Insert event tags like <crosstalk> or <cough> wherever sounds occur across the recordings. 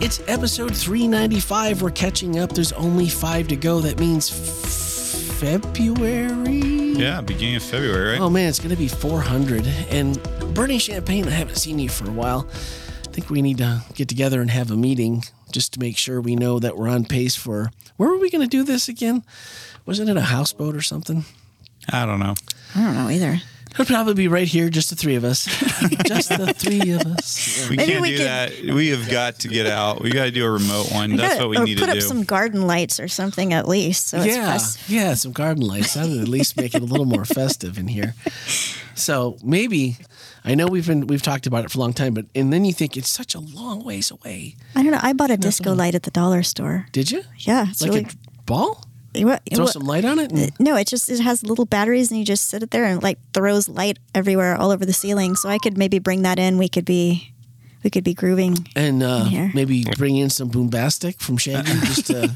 it's episode 395. We're catching up. There's only five to go. That means f- February? Yeah, beginning of February, right? Oh man, it's going to be 400. And Bernie Champagne, I haven't seen you for a while. I think we need to get together and have a meeting just to make sure we know that we're on pace for. Where were we going to do this again? Wasn't it a houseboat or something? I don't know. I don't know either. It'll probably be right here, just the three of us. <laughs> just the three of us. We Maybe can't we do could- that. We have got to get out. We got to do a remote one. We That's gotta- what we or need put to up do. some garden lights or something at least. So it's yeah, fes- yeah, some garden lights. That would at least make it a little more festive in here. So maybe I know we've been we've talked about it for a long time, but and then you think it's such a long ways away. I don't know. I bought a disco light at the dollar store. Did you? Yeah, it's like really. a ball? You what- Throw what- some light on it. And, no, it just it has little batteries and you just sit it there and like throws light everywhere all over the ceiling. So I could maybe bring that in. We could be we could be grooving. and uh, here. maybe bring in some boombastic from Shaggy. <laughs> Just to,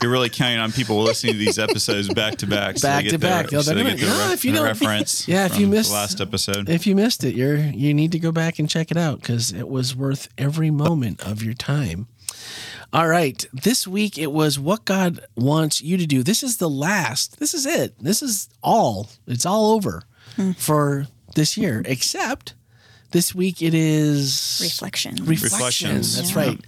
You're really counting on people listening to these episodes back to back. so they Back get to the- back. Yeah, So they get the, gonna- re- if you the don't- <laughs> reference. Yeah, if you missed- the last episode. if you missed it, you're you need to go back and check it out because it was worth every moment of your time. All right, this week it was what God wants you to do. This is the last. This is it. This is all. It's all over hmm. for this year, except this week it is Reflection. Reflections. Reflections. That's Yeah. right.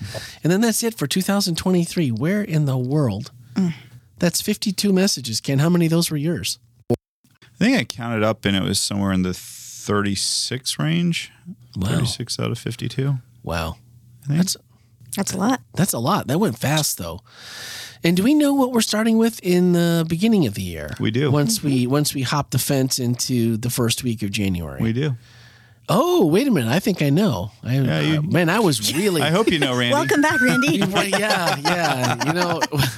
And then that's it for 2023. Where in the world? Mm. That's 52 messages. Ken, how many of those were yours? I think I counted up and it was somewhere in the 36 range. Wow. 36 out of 52. Wow. think. That's That's a lot. that's a lot. That went fast though. And do we know what we're starting with in the beginning of the year? We do. Once we once we hop the fence into the first week of January. We do. oh, wait a minute. I think I know. I, Yeah, you- uh, man, I was really <laughs> I hope you know, Randy. Welcome back, Randy. <laughs> Yeah, yeah. You know, you- <laughs>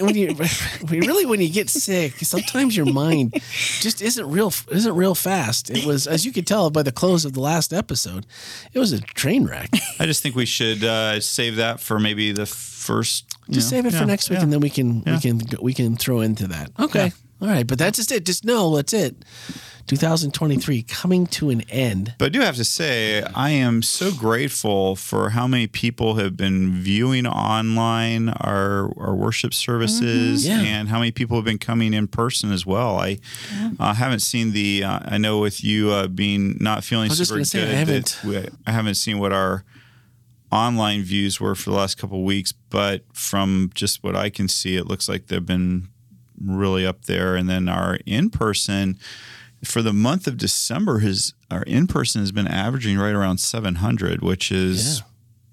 when you <laughs> <laughs> really when you get sick, sometimes your mind just isn't real isn't real fast. It was, as you could tell by the close of the last episode, it was a train wreck. I just think we should uh, save that for maybe the first. Just know, save it yeah, for next week, yeah. and then we can we can go- we can throw into that. Okay, all right. But that's just it. Just know that's it. 2023 coming to an end. But I do have to say, I am so grateful for how many people have been viewing online our our worship services, Mm-hmm. Yeah. and how many people have been coming in person as well. I uh, haven't seen the. Uh, I know with you uh, being not feeling super gonna say, I good, haven't- we, I haven't seen what our online views were for the last couple of weeks. But from just what I can see, it looks like they've been really up there. And then our in person for the month of December, his our in person has been averaging right around 700, which is Yeah.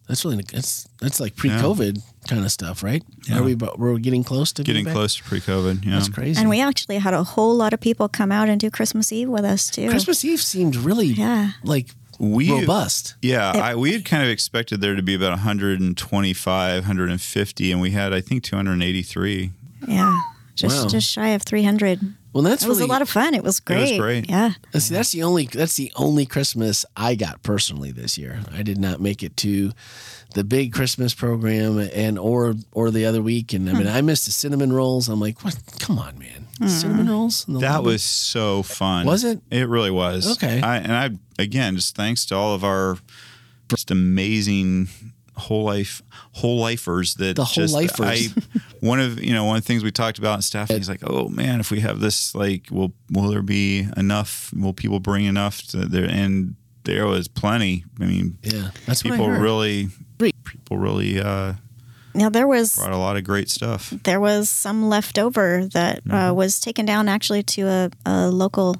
That's really that's that's like pre-COVID kind of stuff, right? Are we we're getting close to getting back? close to pre-COVID. Yeah, That's crazy. And we actually had a whole lot of people come out and do Christmas Eve with us too. Christmas Eve seemed really Yeah. like we robust. Yeah, I, we had kind of expected there to be about 125, 150, and we had I think 283. Yeah. Just Wow. just shy of 300. Well, that's It was a lot of fun. It was great. It was great. Yeah. That's, that's the only that's the only Christmas I got personally this year. I did not make it to the big Christmas program and or or the other week, and I mean hmm. I missed the cinnamon rolls. I'm like, what? Come on, man, hmm. cinnamon rolls. in the That lobby? was so fun. Was it? It really was. Okay. I, and I again just thanks to all of our just amazing whole life whole lifers that The whole just lifers. I <laughs> one of you know one of the things we talked about in staff he's like oh man if we have this like will will there be enough will people bring enough to there and there was plenty I mean yeah. That's what I people really people really uh, Now there was brought a lot of great stuff there was some left over that Mm-hmm. uh, was taken down actually to a, a local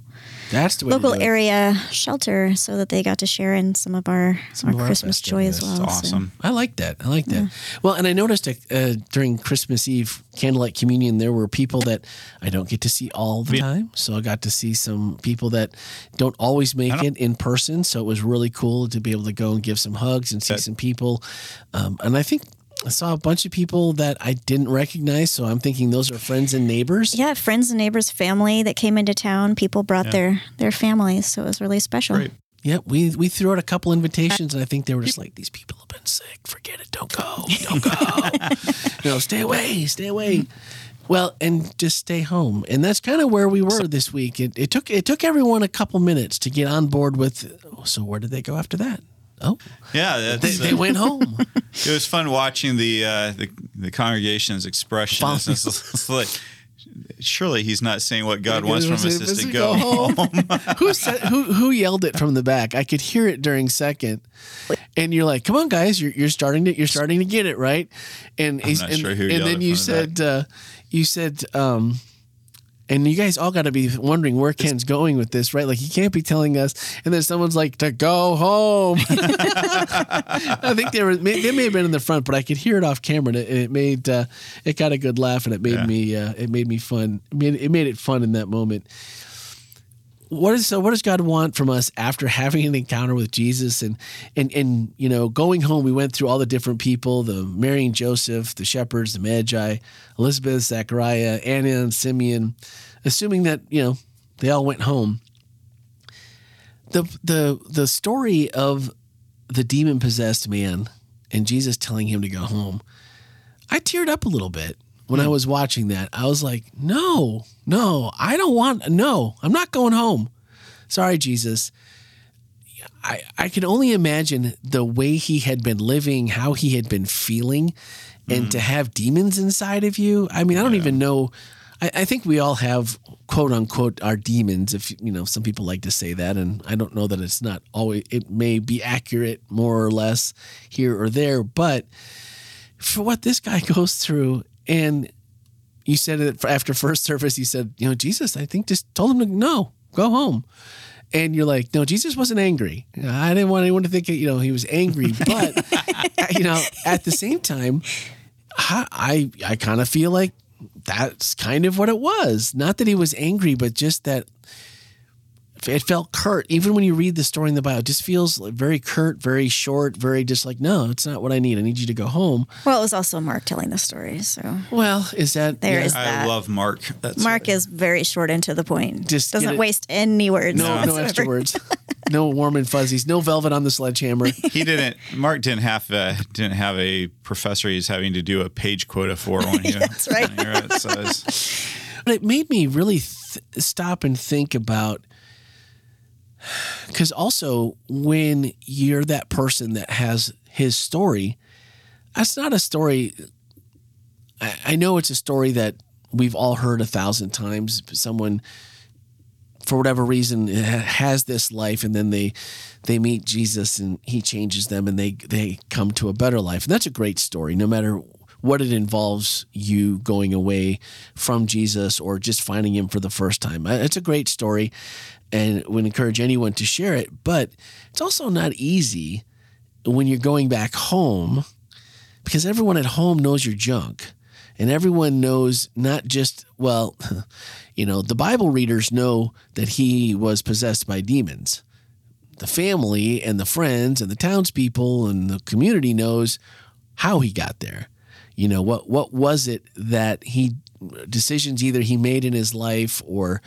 That's the way local area shelter so that they got to share in some of our, Some our of our Christmas joy as festivities. well. it's So- awesome I like that. I like that. Well, and I noticed uh, during Christmas Eve candlelight communion, there were people that I don't get to see all the Yeah. time. So I got to see some people that don't always make don't- it in person. So it was really cool to be able to go and give some hugs and see That- some people. Um, and I think I saw a bunch of people that I didn't recognize. So I'm thinking those are friends and neighbors. Yeah, friends and neighbors, family that came into town. People brought their their families, so it was really special. Great. Yep, we we threw out a couple invitations, uh, and I think they were just like, "These people have been sick. Forget it. Don't go. Don't go. <laughs> you know, stay away. Stay away." Well, and just stay home, and that's kind of where we were this week. It, it took it took everyone a couple minutes to get on board with. So where did they go after that? Oh, Yeah, they, they went home. <laughs> it was fun watching the uh, the, the congregation's expression. It's Follow- just- it's like, surely he's not saying what God wants from us is to go home. <laughs> who said who who yelled it from the back? I could hear it during second, and you're like, "Come on, guys, you're you're starting to you're starting to get it right." And he's- not and, sure who and yelled then you said uh, you said. um and you guys all got to be wondering where Ken's going with this, right? Like he can't be telling us, and then someone's like to go home. <laughs> I think they were they may have been in the front, but I could hear it off camera, and it, it made uh, it got a good laugh, and it made Yeah. me uh, it made me fun. It made, it made it fun in that moment what is what does God want from us after having an encounter with Jesus and and and you know going home? We went through all the different people the Mary and Joseph the shepherds the Magi Elizabeth Zachariah Anna and Simeon. Assuming that you know they all went home. The the the story of the demon possessed man and Jesus telling him to go home I teared up a little bit when I hmm. was watching that. I was like, no, no, I don't want, no, I'm not going home. Sorry, Jesus. I, I can only imagine the way he had been living, how he had been feeling, and to hmm. have demons inside of you. I mean, I don't even know. I, I think we all have quote unquote our demons. If you know, some people like to say that, and I don't know that it's not always. It may be accurate more or less here or there, but for what this guy <laughs> goes through and you said it after first <laughs> service you said you know jesus i think just told him to no go home. And you're like no jesus wasn't angry. I didn't want anyone to think you know he was angry <laughs> but uh, you know at the same time i i, I kind of feel like that's kind of what it was. Not that he was angry but just that it felt curt. Even when you read the story in the Bible, it just feels very curt, very short, very just like, no, it's not what I need. I need you to go home. Well, it was also Mark telling the story, so Well, is that There yeah. is- I love Mark. That's Mark is very short and to the point. Just doesn't waste any words. no no extra words, <laughs> no warm and fuzzies, no velvet on the sledgehammer. <laughs> he didn't. Mark didn't have a, didn't have a professor he's having to do a page quota for when he <laughs> That's right. when he wrote, so But it made me really th- stop and think about because also when you're that person that has his story, that's not a story. I, I know it's a story that we've all heard a thousand times. Someone, for whatever reason, has this life, and then they they meet Jesus, and he changes them, and they they come to a better life, and that's a great story. No matter what it involves, you going away from Jesus or just finding him for the first time, it's a great story, and would encourage anyone to share it. But it's also not easy when you're going back home because everyone at home knows your junk and everyone knows not just well <laughs> you know the bible readers know that he was possessed by demons the family and the friends and the townspeople and the community knows how he got there you know what what was it that he decisions either he made in his life or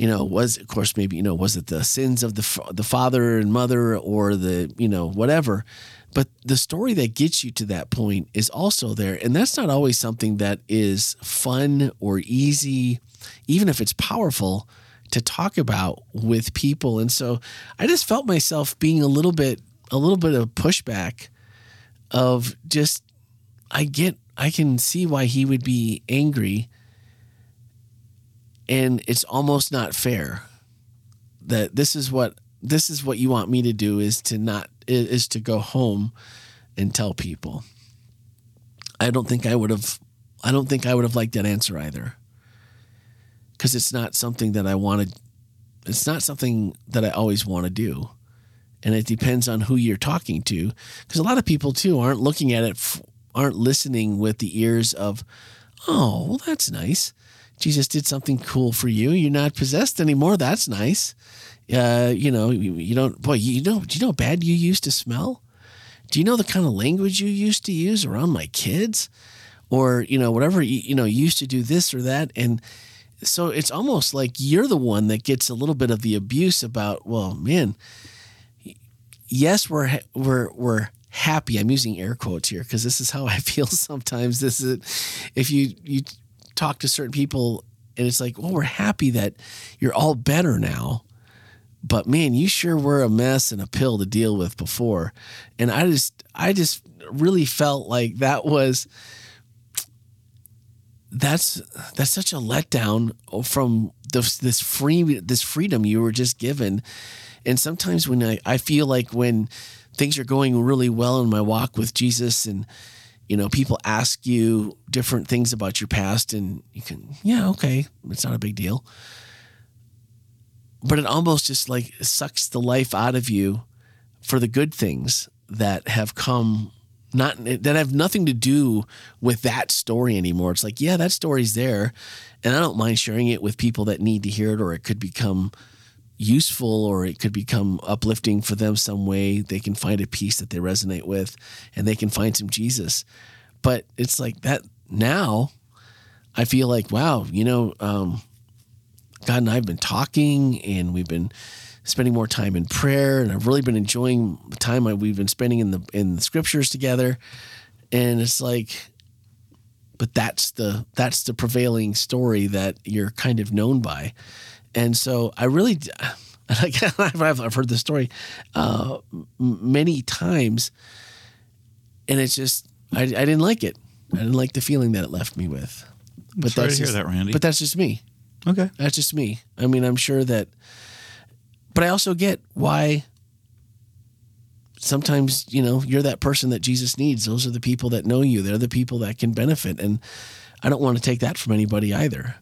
you know was of course maybe you know was it the sins of the the father and mother or the you know whatever. But the story that gets you to that point is also there. And that's not always something that is fun or easy even if it's powerful to talk about with people. And so i just felt myself being a little bit a little bit of pushback of just i get i can see why he would be angry and it's almost not fair that this is what this is what you want me to do is to not is to go home and tell people. I don't think i would have i don't think i would have liked that answer either. Because it's not something that i wanted it's not something that i always want to do. And it depends on who you're talking to. Because a lot of people too aren't looking at it aren't listening with the ears of oh well that's nice jesus did something cool for you. You're not possessed anymore. That's nice. Uh, you know you, you don't boy you know do you know how bad you used to smell? Do you know the kind of language you used to use around my kids? Or you know whatever you, you know you used to do this or that. And so it's almost like you're the one that gets a little bit of the abuse about well man yes, we're we're we're happy. I'm using air quotes here because this is how I <laughs> feel sometimes. This is if you you talk to certain people and it's like, well, we're happy that you're all better now, but man, you sure were a mess and a pill to deal with before. And I just, I just really felt like that was, that's, that's such a letdown from this, this free, this freedom you were just given. And sometimes when I, I feel like when things are going really well in my walk with Jesus and, you know, people ask you different things about your past and you can, yeah, okay, it's not a big deal but it almost just like sucks the life out of you for the good things that have come not that have nothing to do with that story anymore. It's like, yeah, that story's there, and I don't mind sharing it with people that need to hear it, or it could become useful, or it could become uplifting for them some way. They can find a piece that they resonate with, and they can find some Jesus. But it's like that now. I feel like, wow, you know, um, God and I have been talking and we've been spending more time in prayer and I've really been enjoying the time we've been spending in the in the scriptures together. And it's like but that's the that's the prevailing story that you're kind of known by. And so I really <laughs> <laughs> I've heard this story uh, many times, and it's just I, I didn't like it. I didn't like the feeling that it left me with. But Sorry that's to hear that, Randy. But that's just me. Okay. That's just me. I mean, I'm sure that, but I also get why sometimes, you know, you're that person that Jesus needs. Those are the people that know you, they're the people that can benefit. And I don't want to take that from anybody either.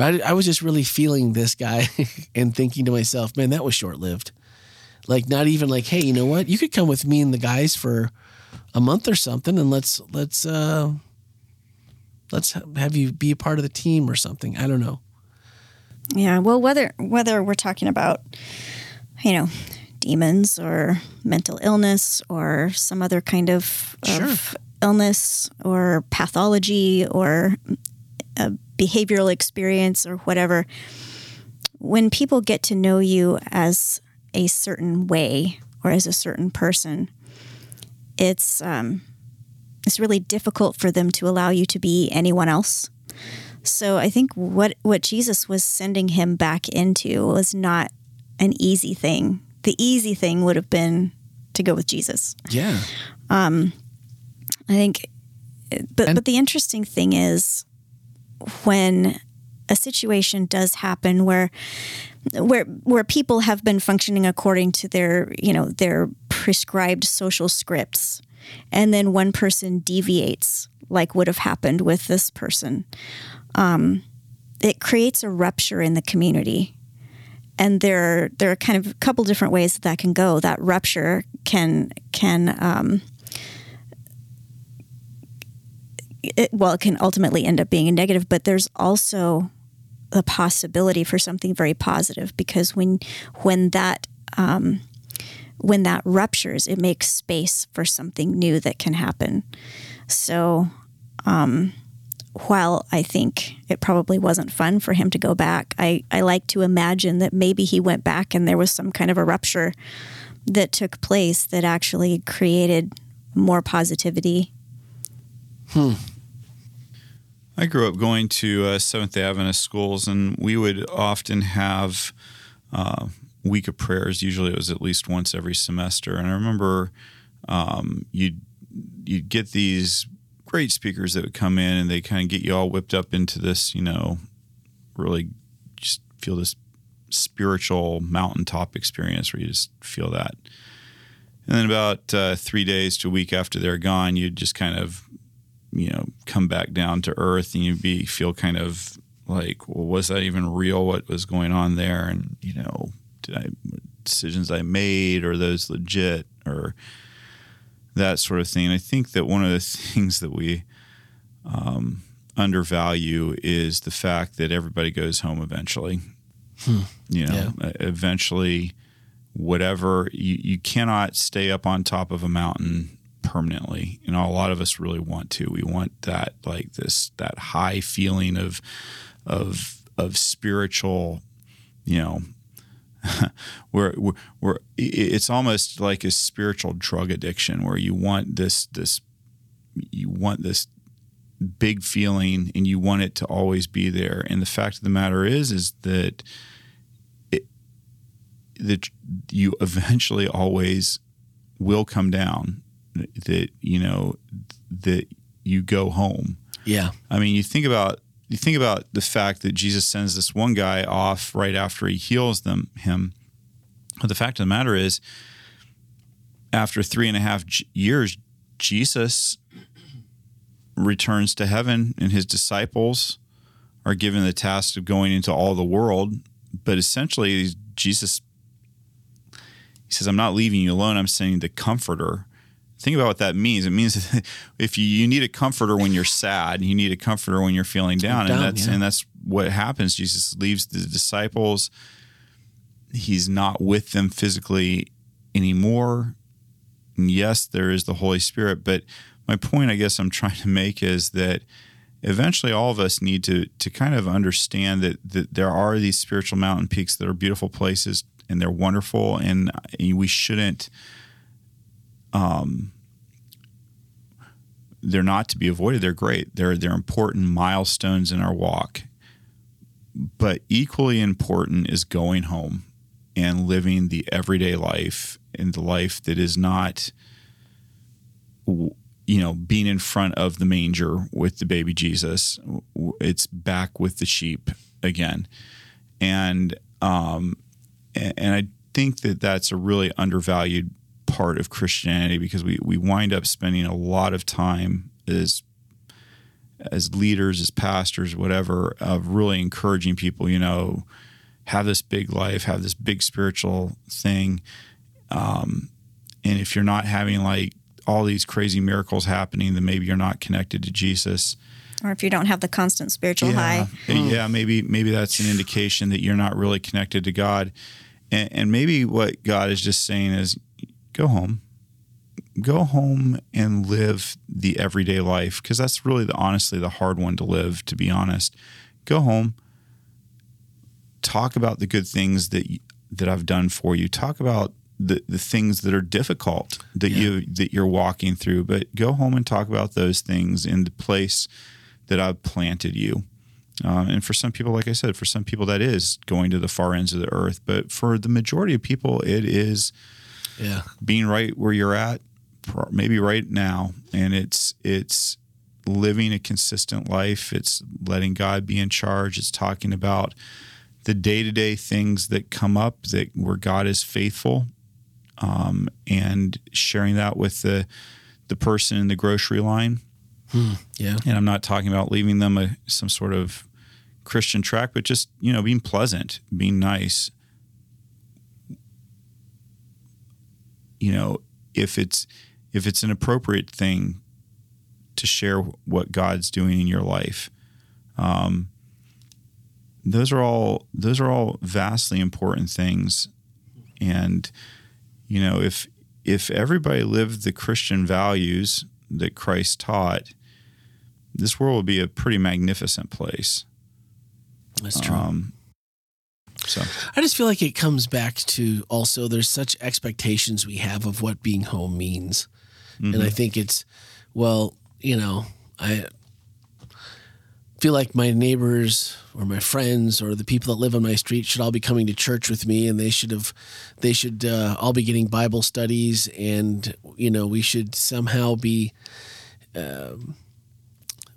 But I, I was just really feeling this guy <laughs> and thinking to myself, man, that was short lived. Like, not even like, hey, you know what? You could come with me and the guys for a month or something and let's, let's, uh, let's have you be a part of the team or something. I don't know. Yeah, well, whether whether we're talking about, you know, demons or mental illness or some other kind of, sure. of illness or pathology or a behavioral experience or whatever, when people get to know you as a certain way or as a certain person, it's um, it's really difficult for them to allow you to be anyone else. So I think what what Jesus was sending him back into was not an easy thing. The easy thing would have been to go with Jesus. Yeah. Um, I think, but and- but the interesting thing is when a situation does happen where where where people have been functioning according to their you know their prescribed social scripts and then one person deviates like would have happened with this person um, it creates a rupture in the community. And there, there are kind of a couple different ways that that can go. That rupture can can um, it, well, it can ultimately end up being a negative, but there's also the possibility for something very positive because when when that um, when that ruptures, it makes space for something new that can happen. So, um, while I think it probably wasn't fun for him to go back, I, I like to imagine that maybe he went back and there was some kind of a rupture that took place that actually created more positivity. Hmm. I grew up going to uh, Seventh Adventist schools, and we would often have uh, week of prayers. Usually, it was at least once every semester. And I remember um, you'd you'd get these great speakers that would come in and they kind of get you all whipped up into this, you know, really just feel this spiritual mountaintop experience where you just feel that. And then about uh, three days to a week after they're gone, you'd just kind of, you know, come back down to earth and you'd be feel kind of like, well, was that even real? What was going on there? And you know, did I decisions I made or those legit or that sort of thing. And I think that one of the <laughs> things that we um, undervalue is the fact that everybody goes home eventually. Hmm. You know, yeah. eventually, whatever you, you cannot stay up on top of a mountain permanently. You know, a lot of us really want to. We want that like this that high feeling of of of spiritual, you know, <laughs> where, where it's almost like a spiritual drug addiction where you want this this you want this big feeling and you want it to always be there and the fact of the matter is is that it, that you eventually always will come down. That you know that you go home. Yeah. I mean, you think about you think about the fact that Jesus sends this one guy off right after he heals them him. But the fact of the matter is, after three and a half years, Jesus returns to heaven, and his disciples are given the task of going into all the world. But essentially, Jesus he says, "I'm not leaving you alone. I'm sending the Comforter." Think about what that means. It means <laughs> if you, you need a comforter when you're sad, you need a comforter when you're feeling down, down and that's yeah. and that's what happens. Jesus leaves the disciples. He's not with them physically anymore. And yes, there is the Holy Spirit, but my point, I guess, I'm trying to make is that eventually all of us need to to kind of understand that that there are these spiritual mountain peaks that are beautiful places and they're wonderful, and we shouldn't um, they're not to be avoided. They're great. They're they're important milestones in our walk. But equally important is going home and living the everyday life and the life that is not you know being in front of the manger with the baby Jesus. It's back with the sheep again. And um and I think that that's a really undervalued part of Christianity because we we wind up spending a lot of time as as leaders, as pastors, whatever, of really encouraging people, you know, have this big life, have this big spiritual thing. Um, and if you're not having like all these crazy miracles happening, then maybe you're not connected to Jesus. Or if you don't have the constant spiritual yeah, high. Yeah, maybe maybe that's an indication that you're not really connected to God. And, and maybe what God is just saying is, go home. Go home and live the everyday life because that's really the honestly the hard one to live. To be honest, go home. Talk about the good things that that I've done for you. Talk about the, the things that are difficult that yeah. you that you're walking through, but go home and talk about those things in the place that I've planted you. Um, and for some people, like I said, for some people that is going to the far ends of the earth, but for the majority of people, it is yeah. being right where you're at, maybe right now, and it's it's living a consistent life. It's letting God be in charge. It's talking about the day to day things that come up that where God is faithful, um, and sharing that with the the person in the grocery line. Hmm, yeah, and I'm not talking about leaving them a, some sort of Christian track, but just you know being pleasant, being nice, you know, if it's if it's an appropriate thing to share what God's doing in your life. Um, those are all those are all vastly important things, and you know if if everybody lived the Christian values that Christ taught, this world would be a pretty magnificent place. That's true. Um, so I just feel like it comes back to also there's such expectations we have of what being home means. Mm-hmm. And I think it's well, you know, I feel like my neighbors or my friends or the people that live on my street should all be coming to church with me and they should have they should uh, all be getting bible studies and you know we should somehow be um,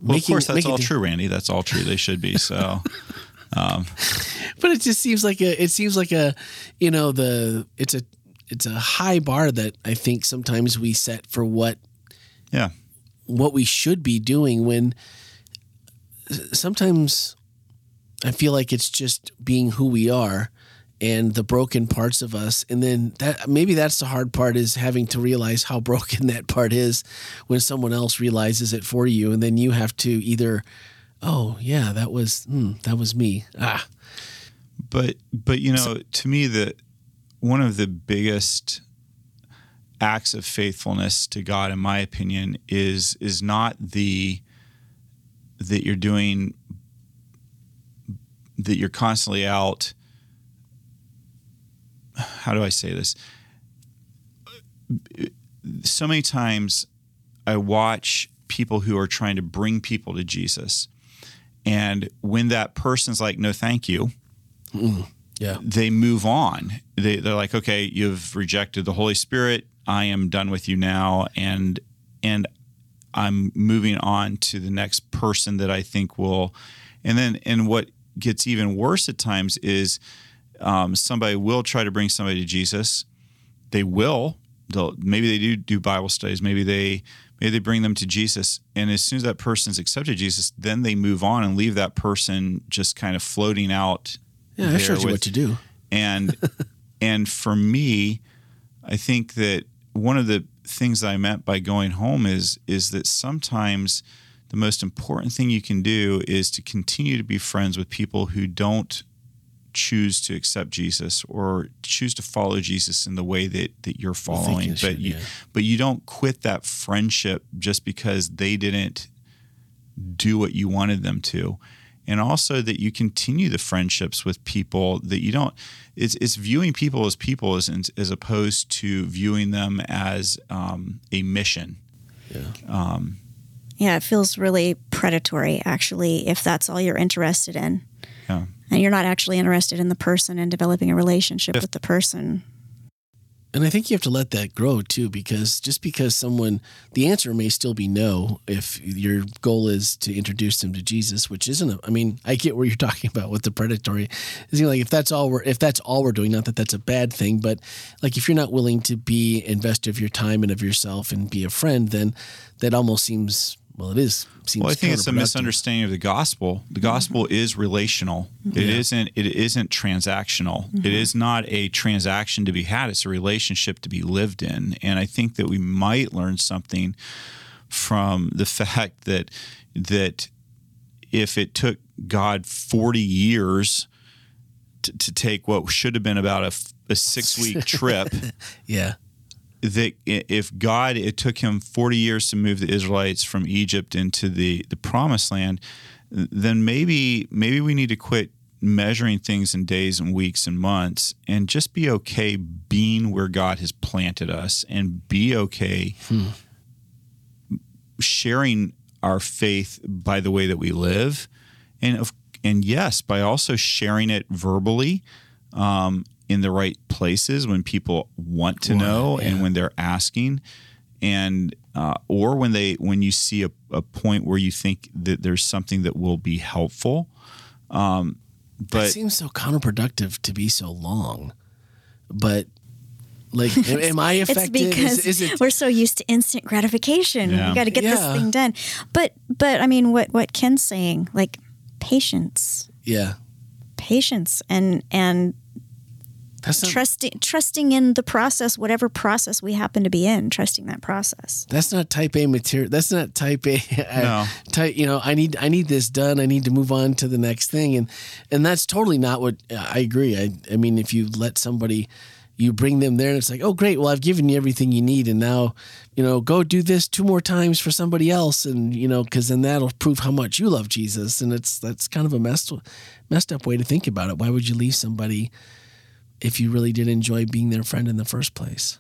well, making, of course, that's all true, Randy. That's all true. They should be. So, <laughs> um, but it just seems like a. It seems like a, you know, the it's a it's a high bar that I think sometimes we set for what, yeah, what we should be doing. When sometimes I feel like it's just being who we are and the broken parts of us and then that maybe that's the hard part is having to realize how <laughs> broken that part is when someone else realizes it for you and then you have to either oh yeah, that was hmm, that was me. Ah, but but you know, so, to me, the one of the biggest acts of faithfulness to God, in my opinion, is is not the that you're doing that you're constantly out. How do I say this? So many times I watch people who are trying to bring people to Jesus and when that person's like, no, thank you, mm, Yeah. they move on. They they're like, okay, you've rejected the Holy Spirit. I am done with you now, and and I'm moving on to the next person that I think will. And then and what gets even worse at times is um, somebody will try to bring somebody to Jesus. They will. They'll, maybe they do do Bible studies. Maybe they maybe they bring them to Jesus. And as soon as that person's accepted Jesus, then they move on and leave that person just kind of floating out. Yeah, I there showed you what to do. and <laughs> and for me i think that one of the things i meant by going home is is that sometimes the most important thing you can do is to continue to be friends with people who don't choose to accept jesus or choose to follow jesus in the way that that you're following they but should, you yeah. but you don't quit that friendship just because they didn't do what you wanted them to and also that you continue the friendships with people that you don't it's, it's viewing people as people as, as opposed to viewing them as um, a mission Yeah. Um, Yeah, it feels really predatory, actually, if that's all you're interested in. Yeah. And you're not actually interested in the person and developing a relationship with the person. And I think you have to let that grow too, because just because someone, the answer may still be no if your goal is to introduce them to Jesus, which isn't. A, I mean, I get what you're <laughs> talking about with the predatory. It's like if that's all we're if that's all we're doing, not that that's a bad thing, but like if you're not willing to be invested of your time and of yourself and be a friend, then that almost seems well, it is. Seems Well, I think it's a misunderstanding of the gospel. The gospel mm-hmm. is relational. It isn't. It isn't transactional. It mm-hmm. is not a transaction to be had. It's a relationship to be lived in. And I think that we might learn something from the <laughs> fact that that if it took God forty years to, to take what should have been about a, a six week <laughs> trip Yeah, that if God, it took him 40 years to move the Israelites from Egypt into the, the promised land, then maybe maybe we need to quit measuring things in days and weeks and months and just be okay being where God has planted us and be okay sharing our faith by the way that we live. And of and yes by also sharing it verbally um, in the right places when people want to know and when they're asking and uh, or when they when you see a, a point where you think that there's something that will be helpful um, it but seems so counterproductive to be so long. But like, am, am I <laughs> It's affected? because is, is it we're so used to instant gratification. Yeah. We got to get Yeah. this thing done. But but I mean, what what Ken's saying, like patience, yeah? patience, and and That's not trusting trusting in the process, whatever process we happen to be in, trusting that process. That's not type A material. That's not type A. <laughs> Uh, no. type. You know, I need I need this done. I need to move on to the next thing, and and that's totally not what I agree. I I mean, if you let somebody, you bring them there, and it's like, oh great, well I've given you everything you need, and now, you know, go do this two more times for somebody else, and you know, because then that'll prove how much you love Jesus, and it's that's kind of a messed messed up way to think about it. Why would you leave somebody? If you really did enjoy being their friend in the first place,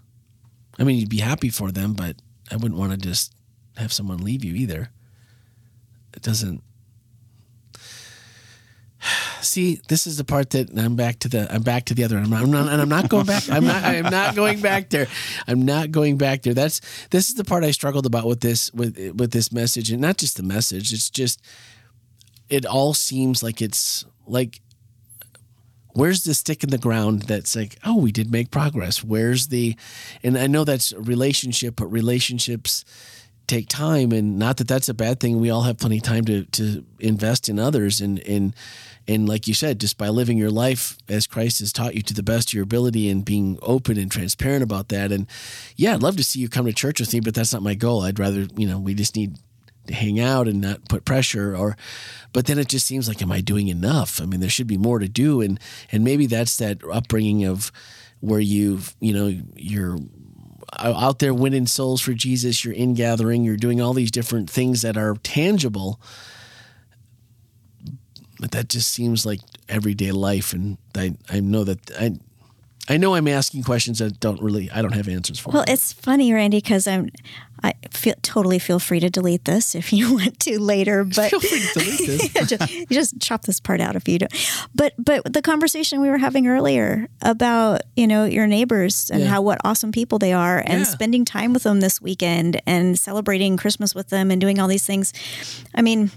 I mean, you'd be happy for them, but I wouldn't want to just have someone leave you either. It doesn't. <sighs> See, this is the part that I'm back to the I'm back to the other. I'm not, I'm not and I'm not going back. I'm not I'm not going back there. I'm not going back there. That's this is the part I struggled about with this with with this message and not just the message. It's just it all seems like it's like where's the stick in the ground that's like oh we did make progress? Where's the and i know that's a relationship but relationships take time and not that that's a bad thing. We all have plenty of time to to invest in others and and and like you said just by living your life as christ has taught you to the best of your ability and being open and transparent about that. And yeah i'd love to see you come to church with me but that's not my goal. I'd rather you know we just need hang out and not put pressure or but then it just seems like am i doing enough? I mean there should be more to do. And and maybe that's that upbringing of where you've you know you're out there winning souls for jesus you're in gathering you're doing all these different things that are tangible. But that just seems like everyday life. And i i know that i I know I'm asking questions that don't really I don't have answers for. Well, it's funny, Randy, because I'm I feel totally feel free to delete this if you <laughs> want to later, but Feel free to delete this. <laughs> just, you just chop this part out if you don't. But but the conversation we were having earlier about you know your neighbors and Yeah. how what awesome people they are, and Yeah. spending time with them this weekend and celebrating Christmas with them and doing all these things. I mean,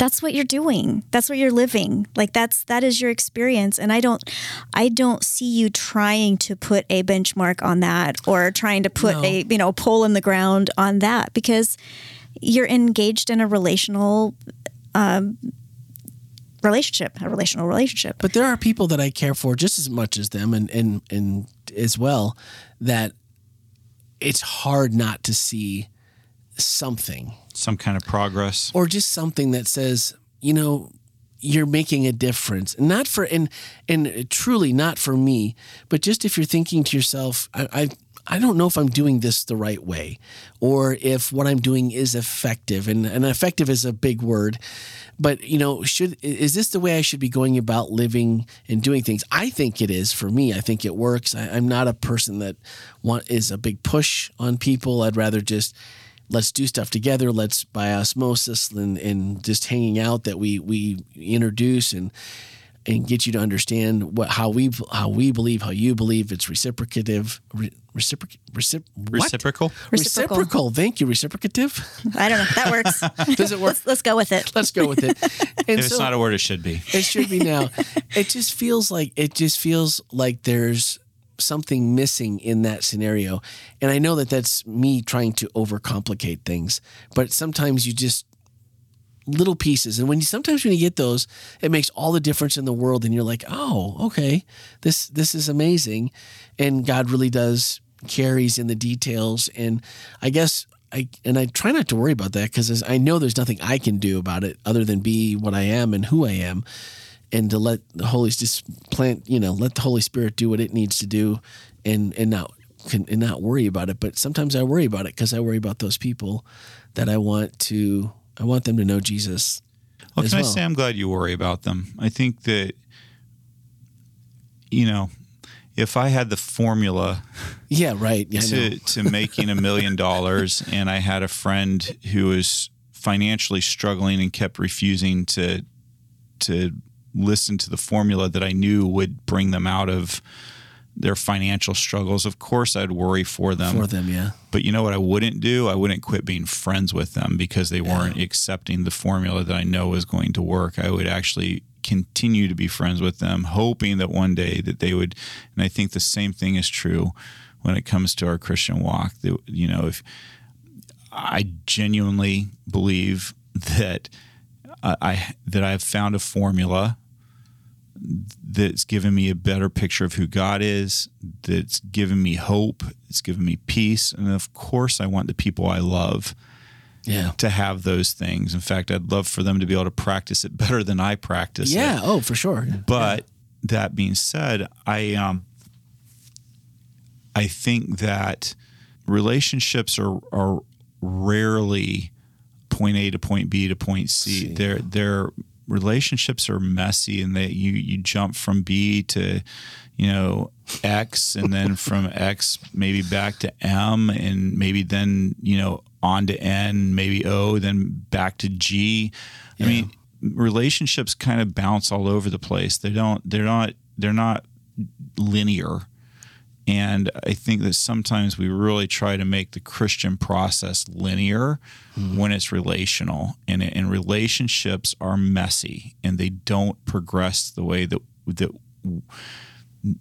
that's what you're doing. That's what you're living. Like that's that is your experience. And I don't I don't see you trying to put a benchmark on that or trying to put No. a you know pole in the ground on that because you're engaged in a relational um, relationship, a relational relationship. But there are people that I care for just as much as them, and and and as well that it's hard not to see something Some kind of progress. or just something that says, you know, you're making a difference. Not for and and truly not for me, but just if you're thinking to yourself, I, I I don't know if I'm doing this the right way, or if what I'm doing is effective. And, and effective is a big word, but you know, should is this the way I should be going about living and doing things? I think it is for me. I think it works. I, I'm not a person that want is a big push on people. I'd rather just let's do stuff together. Let's by osmosis and, and just hanging out that we we introduce and and get you to understand what how we how we believe, how you believe. It's reciprocative, re, reciproc, recip, what? Reciprocal. Reciprocal. Reciprocal. Thank you. Reciprocative. I don't know. That works. <laughs> Does it work? let's, let's go with it. Let's go with it. <laughs> And If it's not a word, it should be. it should be now. It just feels like it just feels like there's something missing in that scenario, and I know that that's me trying to overcomplicate things. But sometimes you just little pieces, and when you sometimes when you get those, it makes all the difference in the world, and you're like, oh, okay, this this is amazing, and God really does carries in the details, and I guess. I, and I try not to worry about that because I know there's nothing I can do about it other than be what I am and who I am and to let the Holy just plant, you know, let the Holy Spirit do what it needs to do, and and not can, and not worry about it. But sometimes I worry about it because I worry about those people that I want to. I want them to know Jesus. Well, can I say I'm glad you worry about them? I think that, you know, if I had the formula Yeah, right. Yeah, to, to making a million dollars <laughs> and I had a friend who was financially struggling and kept refusing to to listen to the formula that I knew would bring them out of their financial struggles, of course I'd worry for them. for them. Yeah, But you know what I wouldn't do? I wouldn't quit being friends with them because they weren't accepting the formula that I know was going to work. I would actually continue to be friends with them, hoping that one day that they would. And I think the same thing is true when it comes to our Christian walk. That you know, if I genuinely believe that I, I that I've found a formula that's given me a better picture of who God is, that's given me hope, it's given me peace. And of course, I want the people I love yeah, to have those things. In fact, I'd love for them to be able to practice it better than I practice yeah. it. Oh, for sure. But that being said, I um I think that relationships are are rarely point A to point B to point C. See. They're they're relationships are messy and that you you jump from B to you know X and then <laughs> from X maybe back to M and maybe then you know on to N maybe O then back to G. I mean relationships kind of bounce all over the place. They don't they're not they're not linear. And I think that sometimes we really try to make the Christian process linear hmm. when it's relational. And, and relationships are messy and they don't progress the way that that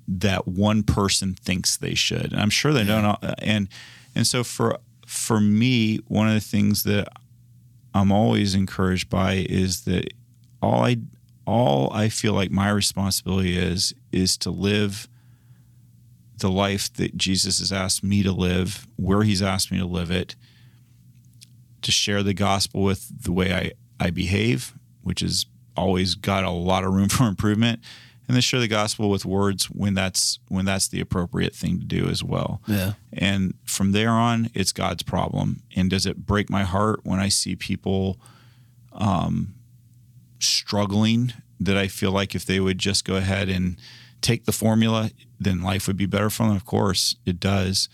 that one person thinks they should. And I'm sure they don't. And and so for for me, one of the things that I'm always encouraged by is that all I all I feel like my responsibility is is to live the life that Jesus has asked me to live, where he's asked me to live it, to share the gospel with the way I, I behave, which has always got a lot of room <laughs> for improvement, and then share the gospel with words when that's when that's the appropriate thing to do as well. Yeah. And from there on, it's God's problem. And does it break my heart when I see people um, struggling that I feel like if they would just go ahead and take the formula, then life would be better for them? Of course, it does.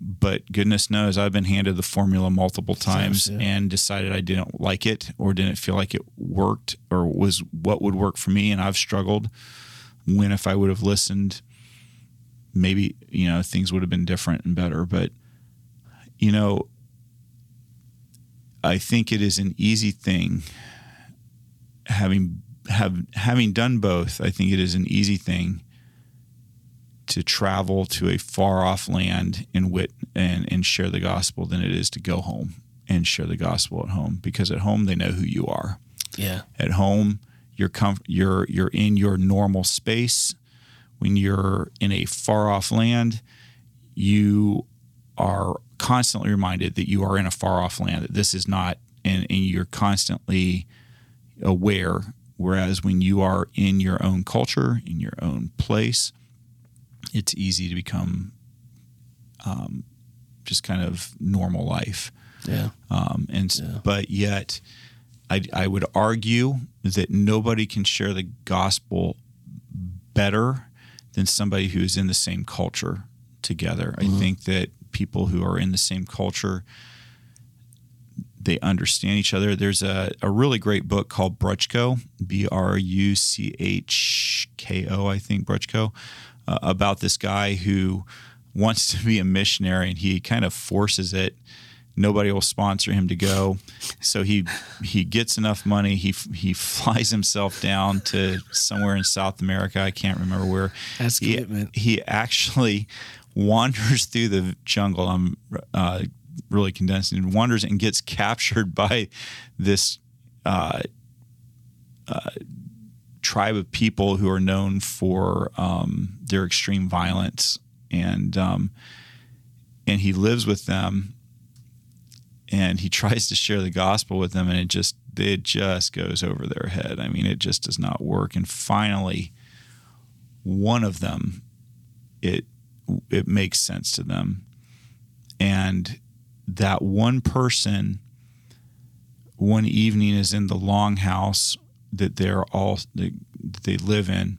but goodness knows I've been handed the formula multiple times yeah. and decided I didn't like it or didn't feel like it worked or was what would work for me. And I've struggled when if I would have listened, maybe, you know, things would have been different and better. But, you know, I think it is an easy thing having have having done both, I think it is an easy thing to travel to a far off land and wit and, and share the gospel than it is to go home and share the gospel at home because at home they know who you are. Yeah. At home you're comf- you're you're in your normal space. When you're in a far off land, you are constantly reminded that you are in a far off land, that this is not and, and you're constantly aware. Whereas when you are in your own culture, in your own place, it's easy to become um, just kind of normal life. Yeah. Um, and s- but yet, I, I would argue that nobody can share the gospel better than somebody who is in the same culture together. I think that people who are in the same culture they understand each other. There's a, a really great book called Bruchko, B R U C H K O, I think, Bruchko, uh, about this guy who wants to be a missionary and he kind of forces it. Nobody will sponsor him to go, so he he gets enough money. He he flies himself down to somewhere in South America. I can't remember where. That's he, he actually <laughs> wanders through the jungle. I'm uh, really condensing. Wanders and gets captured <laughs> by this uh, uh, tribe of people who are known for um, their extreme violence, and um, and he lives with them, and he <laughs> tries to share the gospel with them, and it just it just goes over their head. I mean, it just does not work. And finally, one of them, it it makes sense to them, and that one person one evening is in the longhouse that they're all that they live in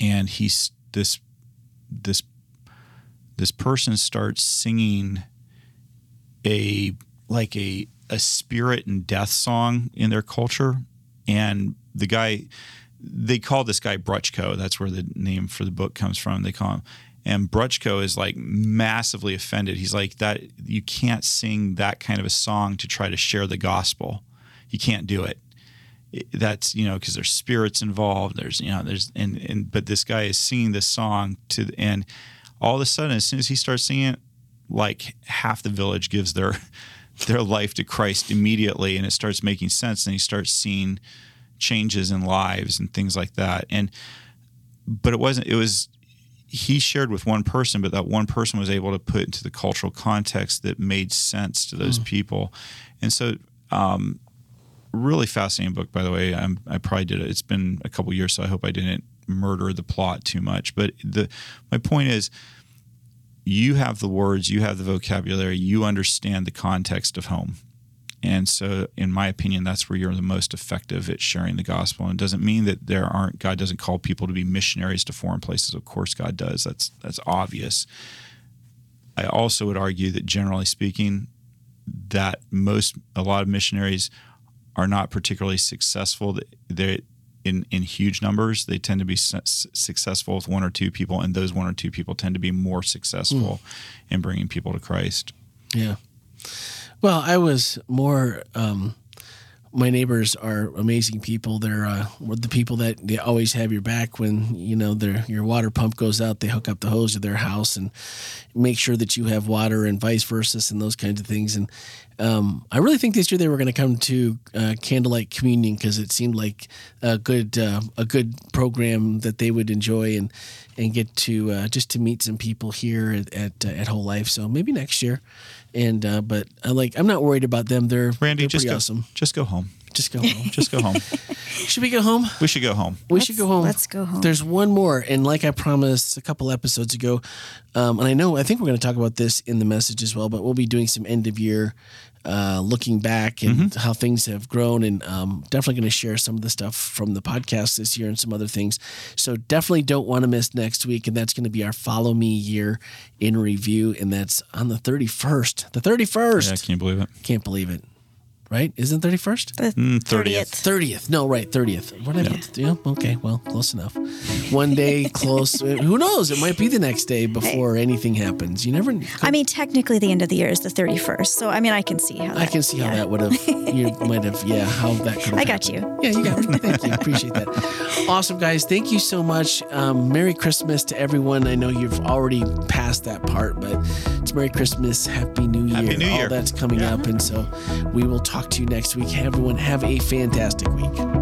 and he's this this this person starts singing a like a a spirit and death song in their culture and the guy they call this guy Bruchko. That's where the name for the book comes from. They call him. And Bruchko is like massively offended. He's like that. You can't sing that kind of a song to try to share the gospel. You can't do it. It- That's you know because there's spirits involved. There's you know there's and and but this guy is singing this song to and all of a sudden as soon as he starts singing it, like half the village gives their <laughs> their life to Christ immediately, and it starts making sense. And he starts seeing changes in lives and things like that. And but it wasn't. It was he shared with one person, but that one person was able to put into the cultural context that made sense to those people. And so, um, really fascinating book, by the way. I'm, I probably did it. It's been a couple years, so I hope I didn't murder the plot too much. But the my point is, you have the words, you have the vocabulary, you understand the context of home. And so, in my opinion, that's where you're the most effective at sharing the gospel. And it doesn't mean that there aren't God doesn't call people to be missionaries to foreign places. Of course, God does. That's that's obvious. I also would argue that generally speaking, that most a lot of missionaries are not particularly successful. They in in huge numbers. They tend to be su- successful with one or two people, and those one or two people tend to be more successful hmm. in bringing people to Christ. Yeah. Well, I was more. Um, my neighbors are amazing people. They're uh, the people that they always have your back when you know their your water pump goes out. They hook up the hose to their house and make sure that you have water and vice versa and those kinds of things. And um, I really think this year they were going to come to uh, candlelight communion because it seemed like a good uh, a good program that they would enjoy and and get to uh, just to meet some people here at at, at Whole Life. So maybe next year. And uh, but I like I'm not worried about them. They're Randy, they're just go, awesome. just go home. Just go home. Just go home. <laughs> Should we go home? We should go home. We Let's- should go home. let's go home. There's one more, and like I promised a couple episodes ago, um, and I know I think we're going to talk about this in the message as well. But we'll be doing some end of year uh, looking back and Mm-hmm. how things have grown, and um, definitely going to share some of the stuff from the podcast this year and some other things. So definitely don't want to miss next week, and that's going to be our Follow Me year in review, and that's on the 31st. The 31st. Yeah, can you believe it? Can't believe it. Right? Isn't 31st? The Mm, 30th. 30th. No, right, 30th. What yeah. yeah, okay, well, close enough. One day <laughs> close. Who knows? It might be the next day before anything happens. You never I mean, technically, the end of the year is the 31st. So, I mean, I can see how I that, can see how yeah. that would have you <laughs> might have yeah, how that could have I got happened. you. Yeah, you got me. Thank you. <laughs> Appreciate that. Awesome, guys. Thank you so much. Um, Merry Christmas to everyone. I know you've already passed that part, but it's Merry Christmas, Happy New Year. Happy New All that's coming up. And so we will talk to you next week. Everyone, have a fantastic week.